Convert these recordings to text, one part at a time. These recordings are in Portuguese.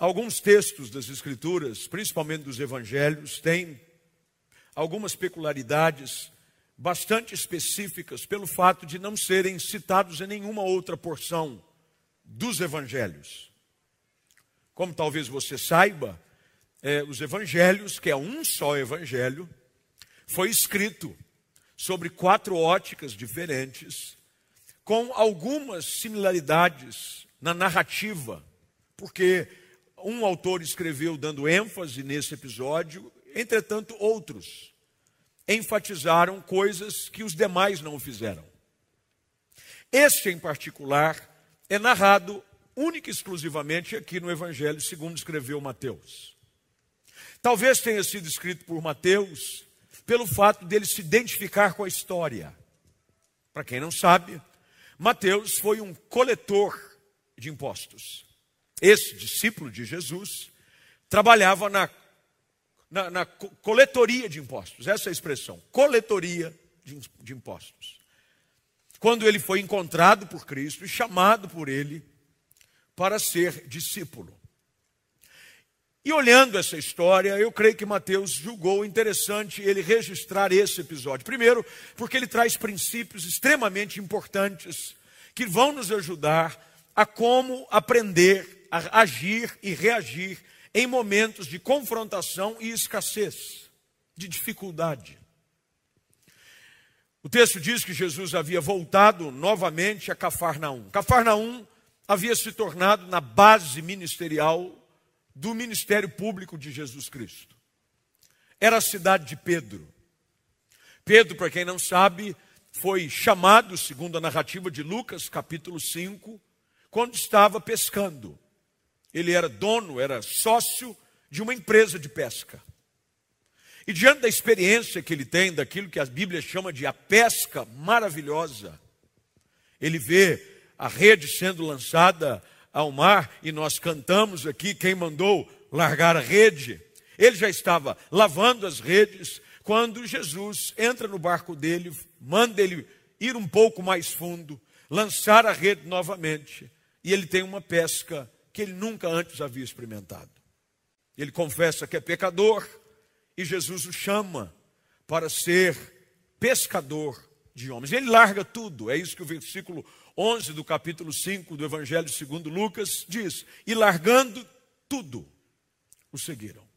alguns textos das Escrituras, principalmente dos Evangelhos, têm algumas peculiaridades bastante específicas pelo fato de não serem citados em nenhuma outra porção dos Evangelhos. Como talvez você saiba, é, os Evangelhos, que é um só Evangelho, foi escrito sobre quatro óticas diferentes, com algumas similaridades na narrativa, porque um autor escreveu dando ênfase nesse episódio, entretanto, outros enfatizaram coisas que os demais não fizeram. Este, em particular, é narrado única e exclusivamente aqui no Evangelho, segundo escreveu Mateus. Talvez tenha sido escrito por Mateus pelo fato dele se identificar com a história. Para quem não sabe, Mateus foi um coletor de impostos. Esse discípulo de Jesus trabalhava na, na, na coletoria de impostos, essa é a expressão, coletoria de, de impostos. Quando ele foi encontrado por Cristo e chamado por ele para ser discípulo. E olhando essa história, eu creio que Mateus julgou interessante ele registrar esse episódio. Primeiro, porque ele traz princípios extremamente importantes que vão nos ajudar a como aprender agir e reagir em momentos de confrontação e escassez, de dificuldade. O texto diz que Jesus havia voltado novamente a Cafarnaum. Cafarnaum havia se tornado na base ministerial do ministério público de Jesus Cristo. Era a cidade de Pedro. Pedro, para quem não sabe, foi chamado, segundo a narrativa de Lucas, capítulo 5, quando estava pescando. Ele era dono, era sócio de uma empresa de pesca. E diante da experiência que ele tem, daquilo que a Bíblia chama de a pesca maravilhosa, ele vê a rede sendo lançada ao mar e nós cantamos aqui quem mandou largar a rede. Ele já estava lavando as redes quando Jesus entra no barco dele, manda ele ir um pouco mais fundo, lançar a rede novamente, e ele tem uma pesca que ele nunca antes havia experimentado. Ele confessa que é pecador e Jesus o chama para ser pescador de homens. Ele larga tudo, é isso que o versículo 11 do capítulo 5 do Evangelho segundo Lucas diz: "E largando tudo, o seguiram".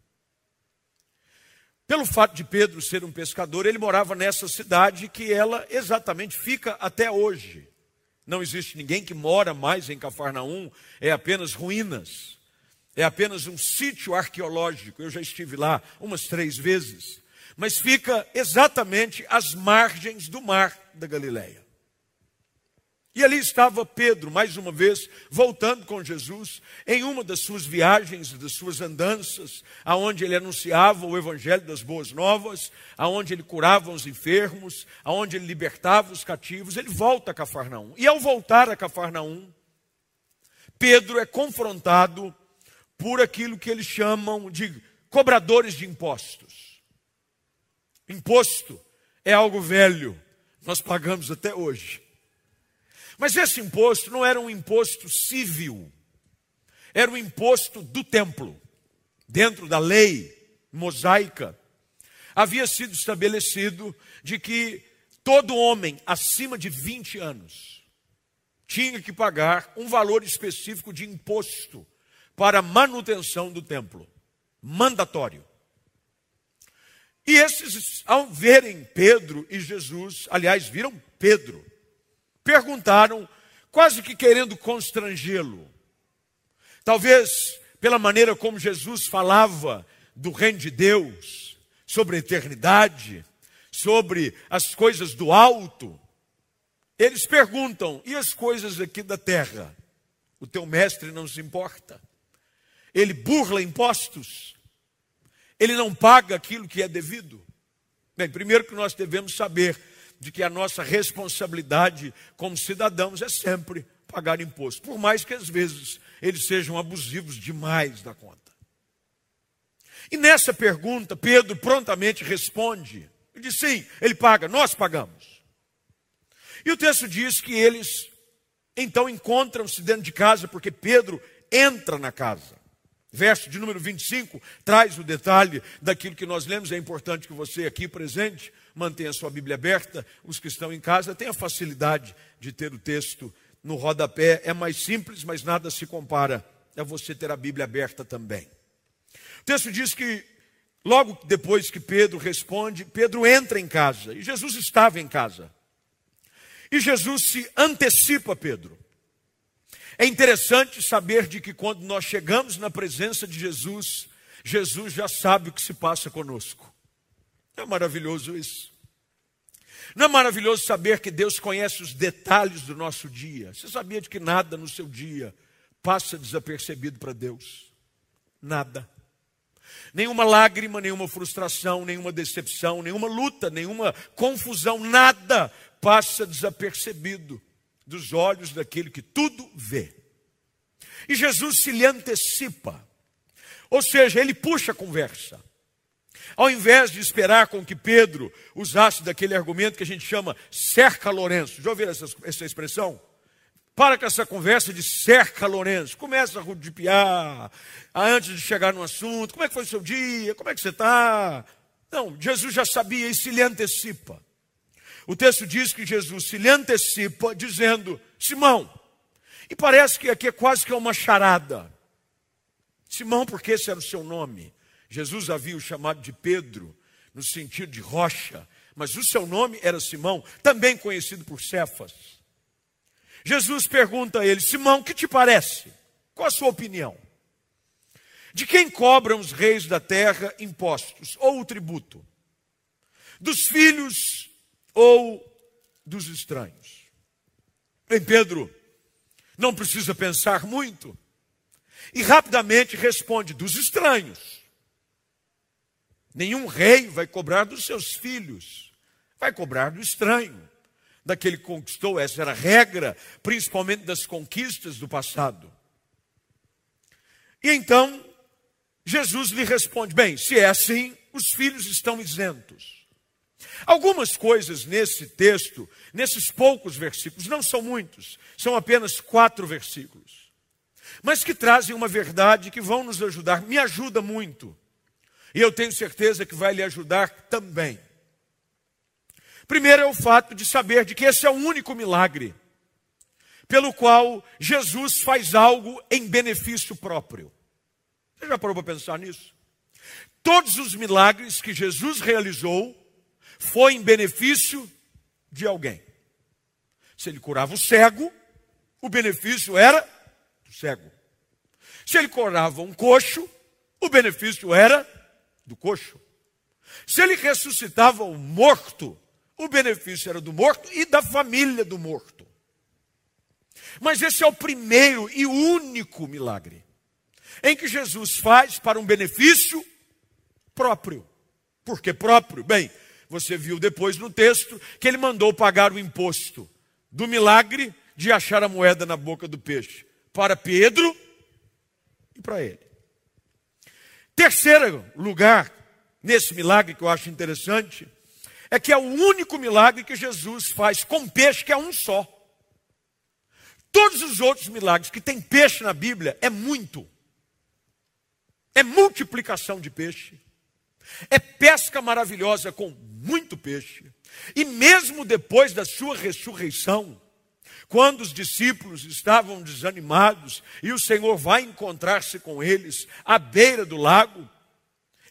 Pelo fato de Pedro ser um pescador, ele morava nessa cidade que ela exatamente fica até hoje. Não existe ninguém que mora mais em Cafarnaum, é apenas ruínas, é apenas um sítio arqueológico. Eu já estive lá umas três vezes, mas fica exatamente às margens do mar da Galileia. E ali estava Pedro, mais uma vez, voltando com Jesus, em uma das suas viagens, das suas andanças, aonde ele anunciava o evangelho das boas novas, aonde ele curava os enfermos, aonde ele libertava os cativos, ele volta a Cafarnaum. E ao voltar a Cafarnaum, Pedro é confrontado por aquilo que eles chamam de cobradores de impostos. Imposto é algo velho, nós pagamos até hoje. Mas esse imposto não era um imposto civil, era um imposto do templo. Dentro da lei mosaica, havia sido estabelecido de que todo homem acima de 20 anos tinha que pagar um valor específico de imposto para manutenção do templo, mandatório. E esses, ao verem Pedro e Jesus, aliás, viram Pedro, perguntaram, quase que querendo constrangê-lo. Talvez pela maneira como Jesus falava do reino de Deus, sobre a eternidade, sobre as coisas do alto, eles perguntam: e as coisas aqui da terra? O teu mestre não se importa. Ele burla impostos. Ele não paga aquilo que é devido. Bem, primeiro que nós devemos saber de que a nossa responsabilidade como cidadãos é sempre pagar imposto, por mais que às vezes eles sejam abusivos demais da conta. E nessa pergunta, Pedro prontamente responde: ele diz sim, ele paga, nós pagamos. E o texto diz que eles então encontram-se dentro de casa, porque Pedro entra na casa. verso de número 25 traz o detalhe daquilo que nós lemos. É importante que você aqui presente mantenha a sua Bíblia aberta. Os que estão em casa tenham a facilidade de ter o texto no rodapé. É mais simples, mas nada se compara a você ter a Bíblia aberta também. O texto diz que logo depois que Pedro responde, Pedro entra em casa e Jesus estava em casa. E Jesus se antecipa a Pedro. É interessante saber de que quando nós chegamos na presença de Jesus, Jesus já sabe o que se passa conosco. É maravilhoso isso. Não é maravilhoso saber que Deus conhece os detalhes do nosso dia? Você sabia de que nada no seu dia passa desapercebido para Deus? Nada. Nenhuma lágrima, nenhuma frustração, nenhuma decepção, nenhuma luta, nenhuma confusão, nada passa desapercebido dos olhos daquele que tudo vê. E Jesus se lhe antecipa, ou seja, ele puxa a conversa. Ao invés de esperar com que Pedro usasse daquele argumento que a gente chama cerca Lourenço, já ouviram essa, essa expressão? Para com essa conversa de cerca Lourenço. Começa a rudipiar antes de chegar no assunto. Como é que foi o seu dia? Como é que você está? Não, Jesus já sabia e se lhe antecipa. O texto diz que Jesus se lhe antecipa, dizendo: Simão, e parece que aqui é quase que uma charada. Simão, porque esse era o seu nome. Jesus havia o chamado de Pedro, no sentido de rocha, mas o seu nome era Simão, também conhecido por Cefas. Jesus pergunta a ele: Simão, que te parece? Qual a sua opinião? De quem cobram os reis da terra impostos ou o tributo? Dos filhos ou dos estranhos? Bem, Pedro não precisa pensar muito e rapidamente responde: dos estranhos. Nenhum rei vai cobrar dos seus filhos, vai cobrar do estranho, daquele que conquistou. Essa era a regra, principalmente das conquistas do passado. E então, Jesus lhe responde: bem, se é assim, os filhos estão isentos. Algumas coisas nesse texto, nesses poucos versículos, não são muitos, são apenas quatro versículos, mas que trazem uma verdade que vão nos ajudar, me ajuda muito, e eu tenho certeza que vai lhe ajudar também. Primeiro é o fato de saber de que esse é o único milagre pelo qual Jesus faz algo em benefício próprio. Você já parou para pensar nisso? Todos os milagres que Jesus realizou foi em benefício de alguém. Se ele curava o cego, o benefício era do cego. Se ele curava um coxo, o benefício era do coxo. Se ele ressuscitava o morto, o benefício era do morto e da família do morto. Mas esse é o primeiro e único milagre em que Jesus faz para um benefício próprio. Por que próprio? Bem, você viu depois no texto que ele mandou pagar o imposto do milagre de achar a moeda na boca do peixe para Pedro e para ele. Terceiro lugar nesse milagre que eu acho interessante é que é o único milagre que Jesus faz com peixe, que é um só. Todos os outros milagres que tem peixe na Bíblia é muito. É multiplicação de peixe. É pesca maravilhosa com muito peixe. E mesmo depois da sua ressurreição, quando os discípulos estavam desanimados e o Senhor vai encontrar-se com eles à beira do lago,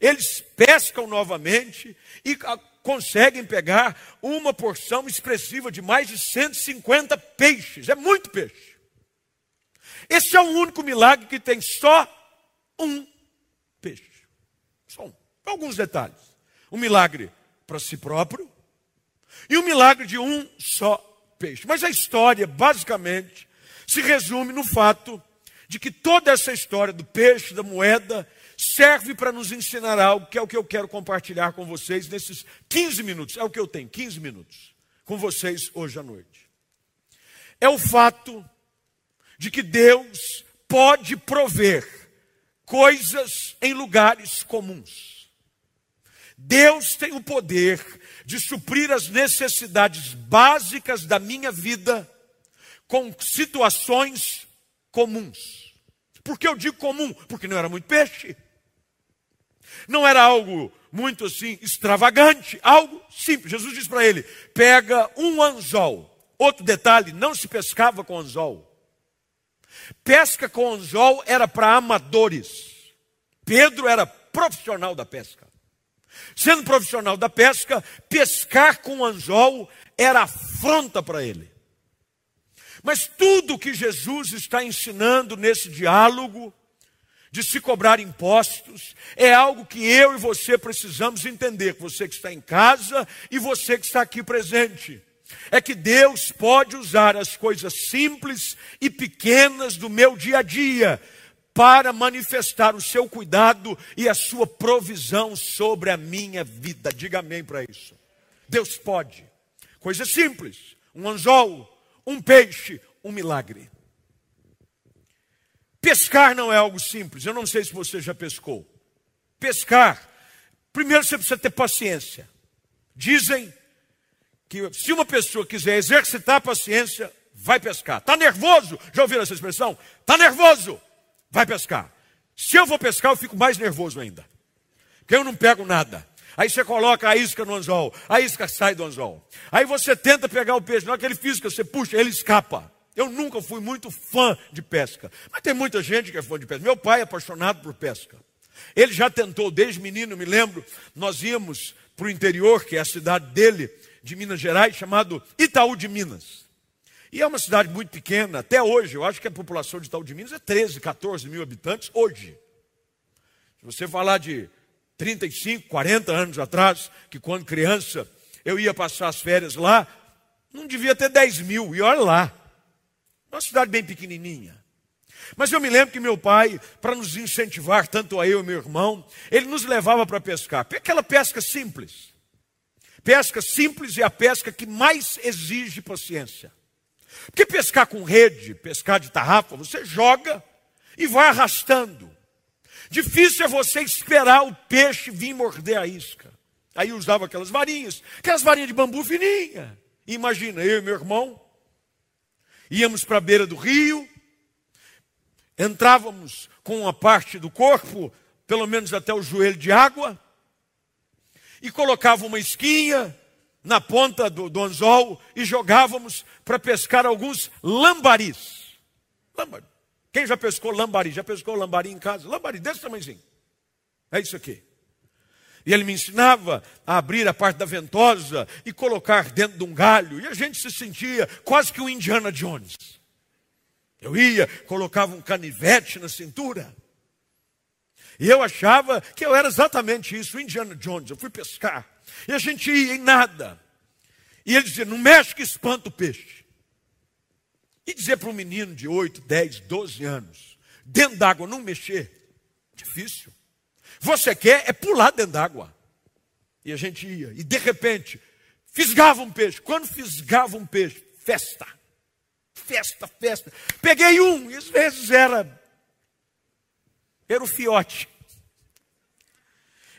eles pescam novamente e conseguem pegar uma porção expressiva de mais de 150 peixes. É muito peixe. Esse é o único milagre que tem só um peixe. Só um. Alguns detalhes. Um milagre para si próprio e um milagre de um só peixe. Mas a história, basicamente, se resume no fato de que toda essa história do peixe, da moeda, serve para nos ensinar algo, que é o que eu quero compartilhar com vocês nesses 15 minutos. É o que eu tenho, 15 minutos, com vocês hoje à noite. É o fato de que Deus pode prover coisas em lugares comuns. Deus tem o poder de suprir as necessidades básicas da minha vida com situações comuns. Por que eu digo comum? Porque não era muito peixe. Não era algo muito assim extravagante, algo simples. Jesus disse para ele: pega um anzol. Outro detalhe: não se pescava com anzol. Pesca com anzol era para amadores. Pedro era profissional da pesca. Sendo profissional da pesca, pescar com anzol era afronta para ele. Mas tudo que Jesus está ensinando nesse diálogo de se cobrar impostos é algo que eu e você precisamos entender, você que está em casa e você que está aqui presente. É que Deus pode usar as coisas simples e pequenas do meu dia a dia para manifestar o seu cuidado e a sua provisão sobre a minha vida. Diga amém para isso. Deus pode. Coisa simples: um anzol, um peixe, um milagre. Pescar não é algo simples. Eu não sei se você já pescou. Pescar, primeiro você precisa ter paciência. Dizem que se uma pessoa quiser exercitar a paciência, vai pescar. Está nervoso? Já ouviram essa expressão? Está nervoso? Vai pescar. Se eu vou pescar, eu fico mais nervoso ainda. Porque eu não pego nada. Aí você coloca a isca no anzol, a isca sai do anzol. Aí você tenta pegar o peixe, na hora que ele fisca, você puxa, ele escapa. Eu nunca fui muito fã de pesca. Mas tem muita gente que é fã de pesca. Meu pai é apaixonado por pesca. Ele já tentou, desde menino, me lembro, nós íamos para o interior, que é a cidade dele, de Minas Gerais, chamado Itaú de Minas. E é uma cidade muito pequena, até hoje, eu acho que a população de Itaú de Minas é 13, 14 mil habitantes hoje. Se você falar de 35, 40 anos atrás, que quando criança eu ia passar as férias lá, não devia ter 10 mil, e olha lá. Uma cidade bem pequenininha. Mas eu me lembro que meu pai, para nos incentivar, tanto a eu e meu irmão, ele nos levava para pescar. Aquela pesca simples. Pesca simples é a pesca que mais exige paciência. Porque pescar com rede, pescar de tarrafa, você joga e vai arrastando. Difícil é você esperar o peixe vir morder a isca. Aí usava aquelas varinhas, aquelas varinhas de bambu fininha. Imagina, eu e meu irmão íamos para a beira do rio, entrávamos com uma parte do corpo, pelo menos até o joelho de água, e colocava uma esquinha, na ponta do, do anzol e jogávamos para pescar alguns lambaris. Lambari. Quem já pescou lambari? Já pescou lambari em casa? Lambari desse tamanhozinho. É isso aqui. E ele me ensinava a abrir a parte da ventosa e colocar dentro de um galho. E a gente se sentia quase que um Indiana Jones. Eu ia, colocava um canivete na cintura. E eu achava que eu era exatamente isso, Indiana Jones. Eu fui pescar. E a gente ia em nada. E ele dizia: não mexe que espanta o peixe. E dizer para um menino de 8, 10, 12 anos, dentro d'água, não mexer, difícil. Você quer é pular dentro d'água. E a gente ia, e de repente, fisgava um peixe. Quando fisgava um peixe, festa. Festa, festa. Peguei um, e às vezes era. Era o fiote.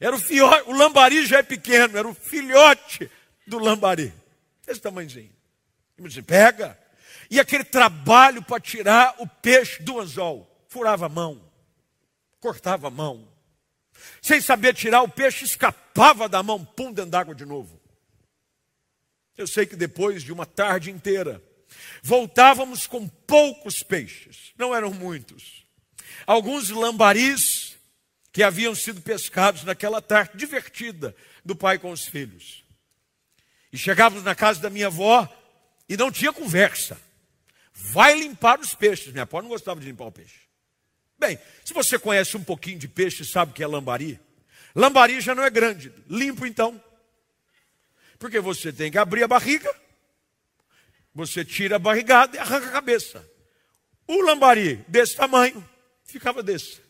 Era o filhote, o lambari já é pequeno, era o filhote do lambari. Esse tamanhozinho. E disse, pega. E aquele trabalho para tirar o peixe do anzol. Furava a mão, cortava a mão. Sem saber tirar, o peixe escapava da mão, pum, dentro d'água de novo. Eu sei que depois de uma tarde inteira, voltávamos com poucos peixes, não eram muitos. Alguns lambaris que haviam sido pescados naquela tarde divertida do pai com os filhos. E chegávamos na casa da minha avó e não tinha conversa. Vai limpar os peixes. Minha avó não gostava de limpar o peixe. Bem, se você conhece um pouquinho de peixe, sabe o que é lambari. Lambari já não é grande. Limpo então. Porque você tem que abrir a barriga, você tira a barrigada e arranca a cabeça. O lambari desse tamanho ficava desse.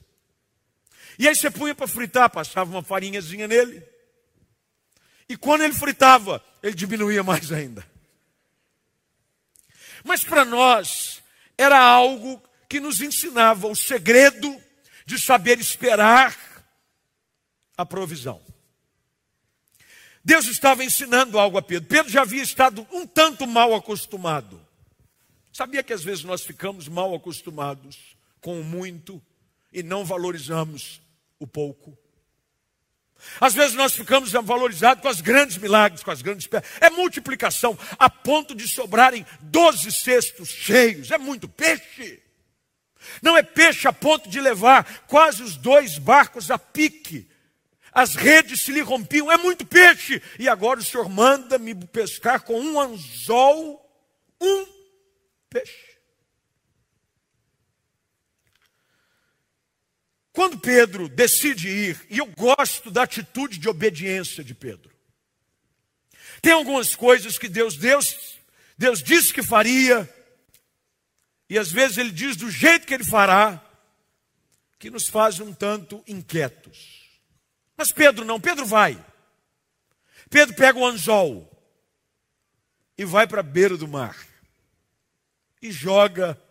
E aí você punha para fritar, passava uma farinhazinha nele. E quando ele fritava, ele diminuía mais ainda. Mas para nós, era algo que nos ensinava o segredo de saber esperar a provisão. Deus estava ensinando algo a Pedro. Pedro já havia estado um tanto mal acostumado. Sabia que às vezes nós ficamos mal acostumados com muito e não valorizamos o pouco. Às vezes nós ficamos valorizados com os grandes milagres, com as grandes É multiplicação, a ponto de sobrarem doze cestos cheios. É muito peixe. Não é peixe a ponto de levar quase os dois barcos a pique. As redes se lhe rompiam, é muito peixe. E agora o Senhor manda me pescar com um anzol, um peixe. Quando Pedro decide ir, e eu gosto da atitude de obediência de Pedro. Tem algumas coisas que Deus, Deus, Deus disse que faria, e às vezes ele diz do jeito que ele fará, que nos faz um tanto inquietos. Mas Pedro não, Pedro vai. Pedro pega o anzol e vai para a beira do mar e joga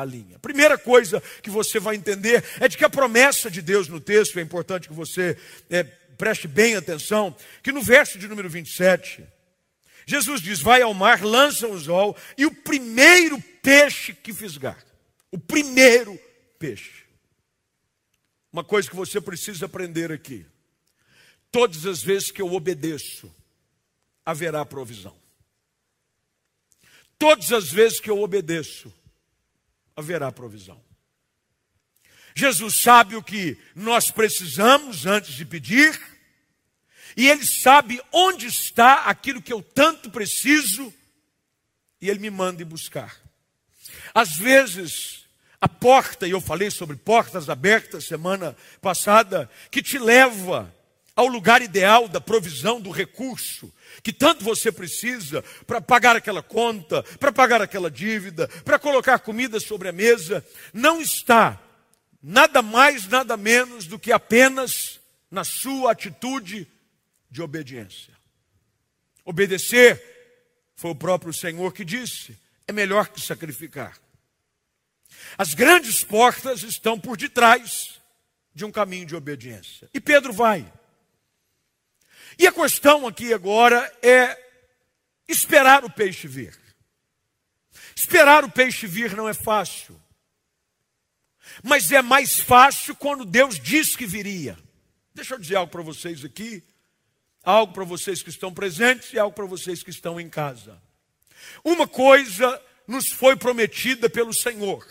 a linha. Primeira coisa que você vai entender é de que a promessa de Deus no texto, é importante que você é, preste bem atenção, que no verso de número 27, Jesus diz: Vai ao mar, lança o anzol, e o primeiro peixe que fisgar, o primeiro peixe. Uma coisa que você precisa aprender aqui: todas as vezes que eu obedeço, haverá provisão. Todas as vezes que eu obedeço, haverá provisão. Jesus sabe o que nós precisamos antes de pedir, e Ele sabe onde está aquilo que eu tanto preciso, e Ele me manda ir buscar. Às vezes, a porta, e eu falei sobre portas abertas semana passada, que te leva ao lugar ideal da provisão do recurso que tanto você precisa para pagar aquela conta, para pagar aquela dívida, para colocar comida sobre a mesa, não está nada mais, nada menos do que apenas na sua atitude de obediência. Obedecer, foi o próprio Senhor que disse, é melhor que sacrificar. As grandes portas estão por detrás de um caminho de obediência. E Pedro vai. E a questão aqui agora é esperar o peixe vir. Esperar o peixe vir não é fácil. Mas é mais fácil quando Deus diz que viria. Deixa eu dizer algo para vocês aqui, algo para vocês que estão presentes e algo para vocês que estão em casa. Uma coisa nos foi prometida pelo Senhor,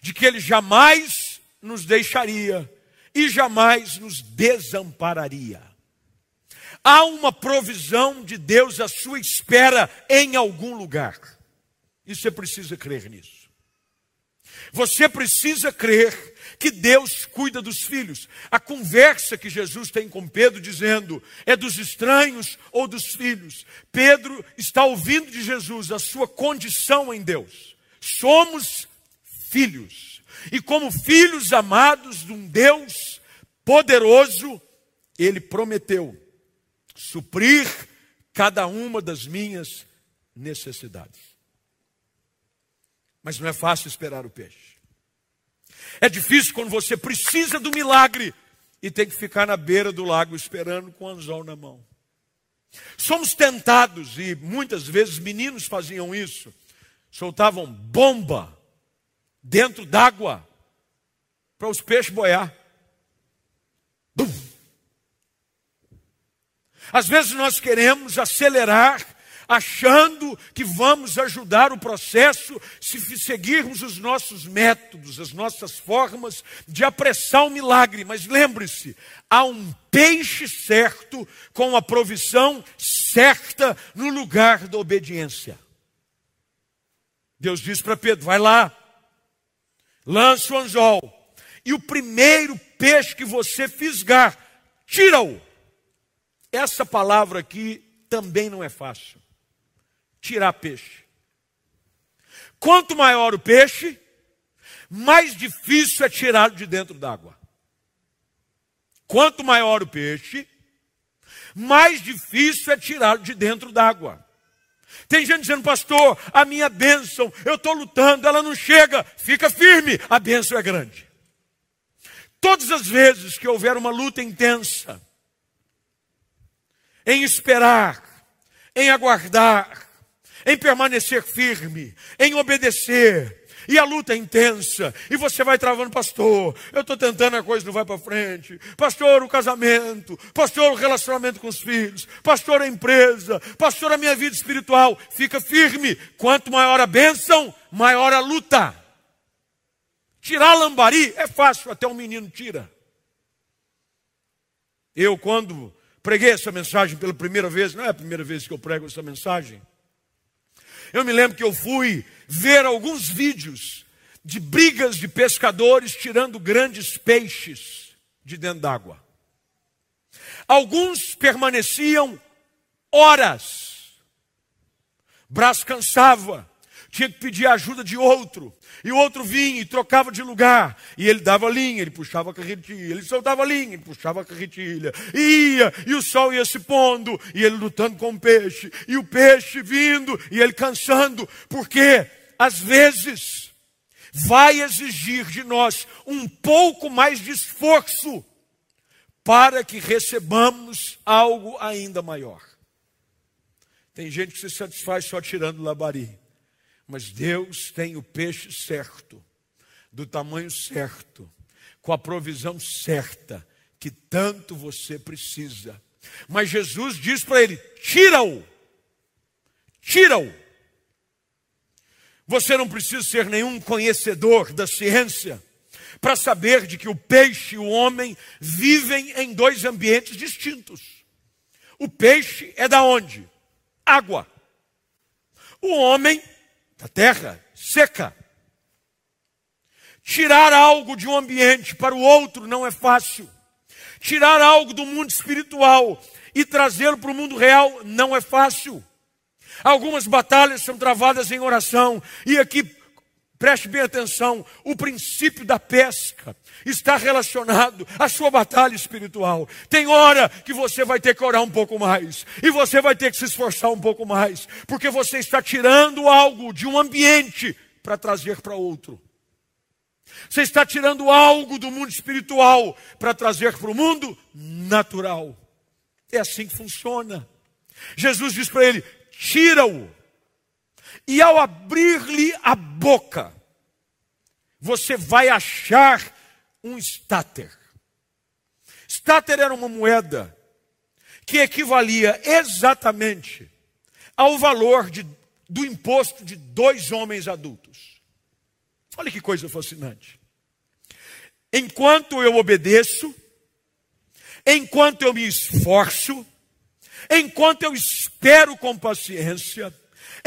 de que Ele jamais nos deixaria e jamais nos desampararia. Há uma provisão de Deus à sua espera em algum lugar. E você precisa crer nisso. Você precisa crer que Deus cuida dos filhos. A conversa que Jesus tem com Pedro dizendo é dos estranhos ou dos filhos. Pedro está ouvindo de Jesus a sua condição em Deus. Somos filhos. E como filhos amados de um Deus poderoso, ele prometeu suprir cada uma das minhas necessidades. Mas não é fácil esperar o peixe. É difícil quando você precisa do milagre e tem que ficar na beira do lago esperando com o anzol na mão. Somos tentados, e muitas vezes meninos faziam isso, soltavam bomba dentro d'água para os peixes boiar. Às vezes nós queremos acelerar, achando que vamos ajudar o processo se seguirmos os nossos métodos, as nossas formas de apressar o milagre. Mas lembre-se, há um peixe certo com a provisão certa no lugar da obediência. Deus diz para Pedro: vai lá, lança o anzol, e o primeiro peixe que você fisgar, tira-o essa palavra aqui também não é fácil. Tirar peixe. Quanto maior o peixe, mais difícil é tirá-lo de dentro d'água. Quanto maior o peixe, mais difícil é tirá-lo de dentro d'água. Tem gente dizendo, pastor, a minha bênção, eu estou lutando, ela não chega, fica firme, a bênção é grande. Todas as vezes que houver uma luta intensa, em esperar, em aguardar, em permanecer firme, em obedecer, E a luta é intensa. E você vai travando, pastor. Eu estou tentando, a coisa não vai para frente. Pastor, o casamento. Pastor, o relacionamento com os filhos. Pastor, a empresa. Pastor, a minha vida espiritual. Fica firme. Quanto maior a bênção, maior a luta. Tirar lambari é fácil, até um menino tira. Eu, quando preguei essa mensagem pela primeira vez, não é a primeira vez que eu prego essa mensagem. Eu me lembro que eu fui ver alguns vídeos de brigas de pescadores tirando grandes peixes de dentro d'água. Alguns permaneciam horas, braço cansava, tinha que pedir a ajuda de outro. E o outro vinha e trocava de lugar. E ele dava linha, ele puxava a carretilha. Ele soltava linha, ele puxava a carretilha. E ia, e o sol ia se pondo. E ele lutando com o peixe. E o peixe vindo, e ele cansando. Porque, às vezes, vai exigir de nós um pouco mais de esforço para que recebamos algo ainda maior. Tem gente que se satisfaz só tirando labari. Mas Deus tem o peixe certo, do tamanho certo, com a provisão certa, que tanto você precisa. Mas Jesus diz para ele: tira-o, tira-o. Você não precisa ser nenhum conhecedor da ciência para saber de que o peixe e o homem vivem em dois ambientes distintos. O peixe é da onde? Água. O homem da terra seca. Tirar algo de um ambiente para o outro não é fácil. Tirar algo do mundo espiritual e trazê-lo para o mundo real não é fácil. Algumas batalhas são travadas em oração, e aqui Preste bem atenção: o princípio da pesca está relacionado à sua batalha espiritual. Tem hora que você vai ter que orar um pouco mais, e você vai ter que se esforçar um pouco mais, porque você está tirando algo de um ambiente para trazer para outro. Você está tirando algo do mundo espiritual para trazer para o mundo natural. É assim que funciona. Jesus diz para ele: tira-o e ao abrir-lhe a boca, você vai achar um estáter. Estáter era uma moeda que equivalia exatamente ao valor de, do imposto de dois homens adultos. Olha que coisa fascinante. Enquanto eu obedeço, enquanto eu me esforço, enquanto eu espero com paciência,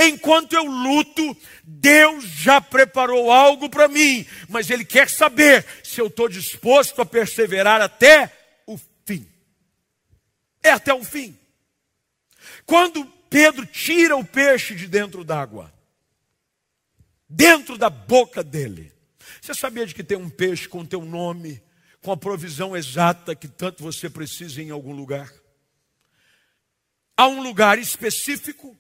Enquanto eu luto, Deus já preparou algo para mim, mas Ele quer saber se eu estou disposto a perseverar até o fim. É até o fim. Quando Pedro tira o peixe de dentro d'água, dentro da boca dele, você sabia de que tem um peixe com teu nome, com a provisão exata que tanto você precisa em algum lugar? Há um lugar específico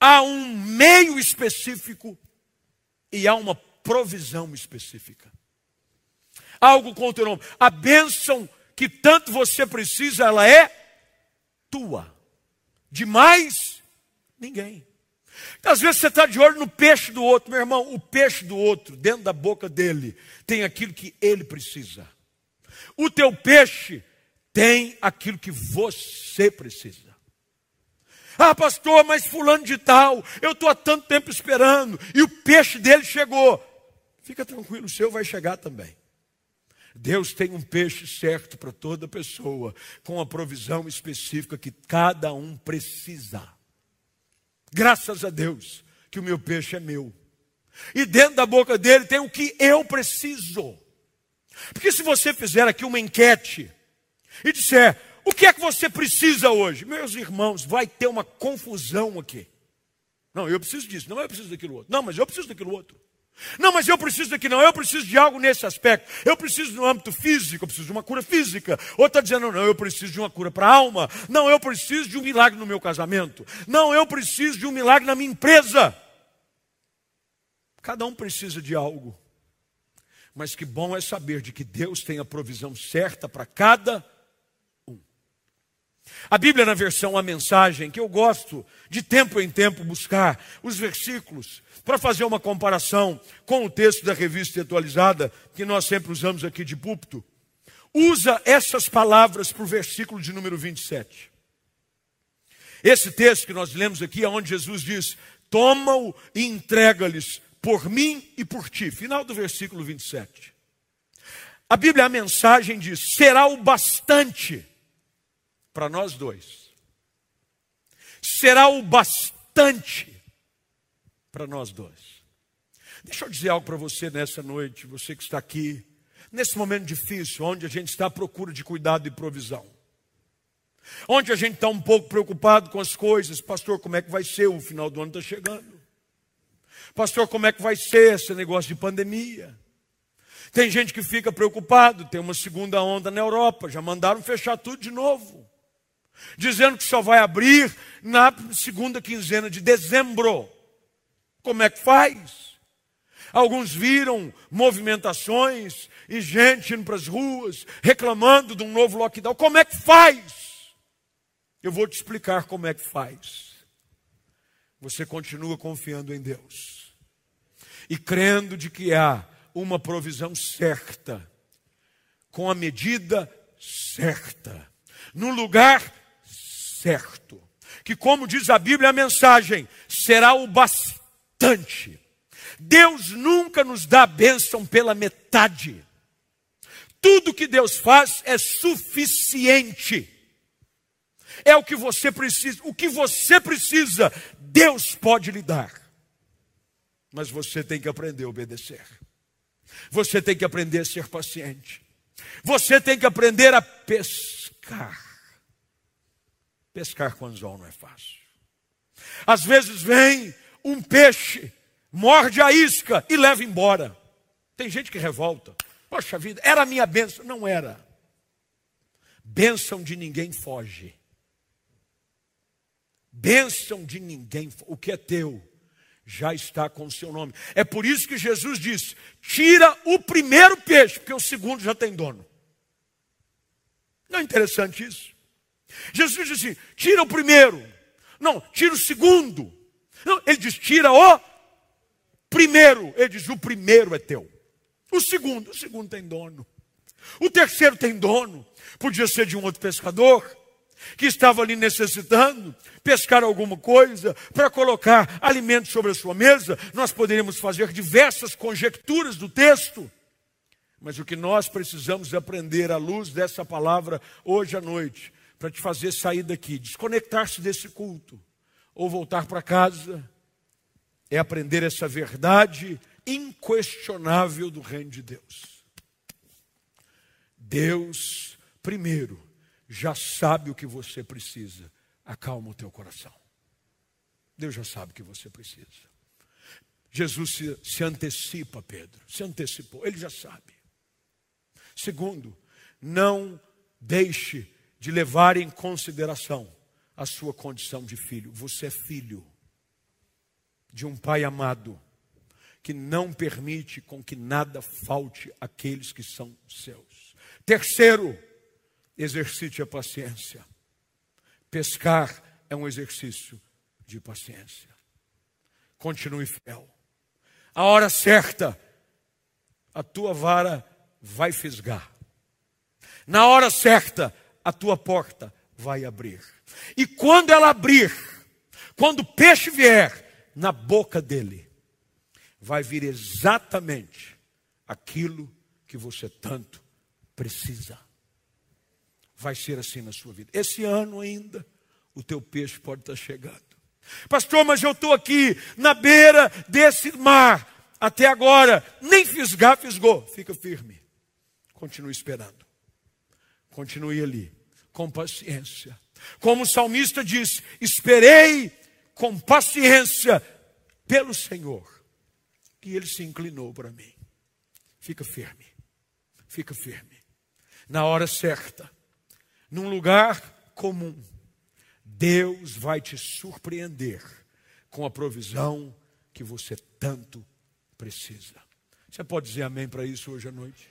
há um meio específico e há uma provisão específica. Algo com o teu nome. A bênção que tanto você precisa, ela é tua. De mais, ninguém. Às vezes você está de olho no peixe do outro, meu irmão. O peixe do outro, dentro da boca dele, tem aquilo que ele precisa. O teu peixe tem aquilo que você precisa. Ah, pastor, mas fulano de tal, eu estou há tanto tempo esperando, e o peixe dele chegou. Fica tranquilo, o seu vai chegar também. Deus tem um peixe certo para toda pessoa, com a provisão específica que cada um precisa. Graças a Deus que o meu peixe é meu. E dentro da boca dele tem o que eu preciso. Porque se você fizer aqui uma enquete e disser, o que é que você precisa hoje? Meus irmãos, vai ter uma confusão aqui. Não, eu preciso disso. Não, eu preciso daquilo outro. Não, mas eu preciso daquilo outro. Não, mas eu preciso daquilo. Não, eu preciso de algo nesse aspecto. Eu preciso no âmbito físico, eu preciso de uma cura física. Outro está dizendo, não, eu preciso de uma cura para a alma. Não, eu preciso de um milagre no meu casamento. Não, eu preciso de um milagre na minha empresa. Cada um precisa de algo. Mas que bom é saber de que Deus tem a provisão certa para cada A Bíblia, na versão A Mensagem, que eu gosto de tempo em tempo buscar os versículos para fazer uma comparação com o texto da revista atualizada, que nós sempre usamos aqui de púlpito, usa essas palavras para o versículo de número 27. Esse texto que nós lemos aqui é onde Jesus diz: Toma-o e entrega-lhes por mim e por ti. Final do versículo 27. A Bíblia, a mensagem diz: será o bastante para nós dois. Será o bastante para nós dois. Deixa eu dizer algo para você nessa noite, você que está aqui, nesse momento difícil, onde a gente está à procura de cuidado e provisão. Onde a gente está um pouco preocupado com as coisas, pastor, como é que vai ser? O final do ano está chegando. Pastor, como é que vai ser esse negócio de pandemia? Tem gente que fica preocupado, tem uma segunda onda na Europa, já mandaram fechar tudo de novo. Dizendo que só vai abrir na segunda quinzena de dezembro. Como é que faz? Alguns viram movimentações e gente indo para as ruas reclamando de um novo lockdown. Como é que faz? Eu vou te explicar como é que faz. Você continua confiando em Deus e crendo de que há uma provisão certa, com a medida certa, no lugar certo, que, como diz a Bíblia, a mensagem será o bastante. Deus nunca nos dá a bênção pela metade. Tudo que Deus faz é suficiente. É o que você precisa. O que você precisa, Deus pode lhe dar. Mas você tem que aprender a obedecer. Você tem que aprender a ser paciente. Você tem que aprender a pescar. Pescar com anzol não é fácil. Às vezes vem um peixe, morde a isca e leva embora. Tem gente que revolta. Poxa vida, era a minha bênção. Não era. Bênção de ninguém foge. Bênção de ninguém, o que é teu já está com o seu nome. É por isso que Jesus disse: tira o primeiro peixe, porque o segundo já tem dono. Não é interessante isso? Jesus disse assim: tira o primeiro, não, tira o segundo. Não, ele diz: tira o primeiro. Ele diz: o primeiro é teu. O segundo, o segundo tem dono. O terceiro tem dono. Podia ser de um outro pescador que estava ali necessitando pescar alguma coisa para colocar alimento sobre a sua mesa, nós poderíamos fazer diversas conjecturas do texto. Mas o que nós precisamos aprender à luz dessa palavra hoje à noite, para te fazer sair daqui, desconectar-se desse culto ou voltar para casa, é aprender essa verdade inquestionável do reino de Deus. Deus, primeiro, já sabe o que você precisa. Acalma o teu coração. Deus já sabe o que você precisa. Jesus se, se antecipa, Pedro, se antecipou, ele já sabe. Segundo, não deixe de levar em consideração a sua condição de filho. Você é filho de um pai amado que não permite com que nada falte àqueles que são seus. Terceiro, exercite a paciência. Pescar é um exercício de paciência. Continue fiel. A hora certa, a tua vara vai fisgar. Na hora certa, a tua porta vai abrir. E quando ela abrir, quando o peixe vier na boca dele, vai vir exatamente aquilo que você tanto precisa vai ser assim na sua vida. Esse ano ainda, o teu peixe pode estar chegando. Pastor, mas eu estou aqui na beira desse mar. Até agora, nem fisgar, fisgou. Fica firme. Continue esperando. Continue ali, com paciência. Como o salmista diz: Esperei com paciência pelo Senhor. E ele se inclinou para mim. Fica firme. Fica firme. Na hora certa, num lugar comum, Deus vai te surpreender com a provisão que você tanto precisa. Você pode dizer amém para isso hoje à noite?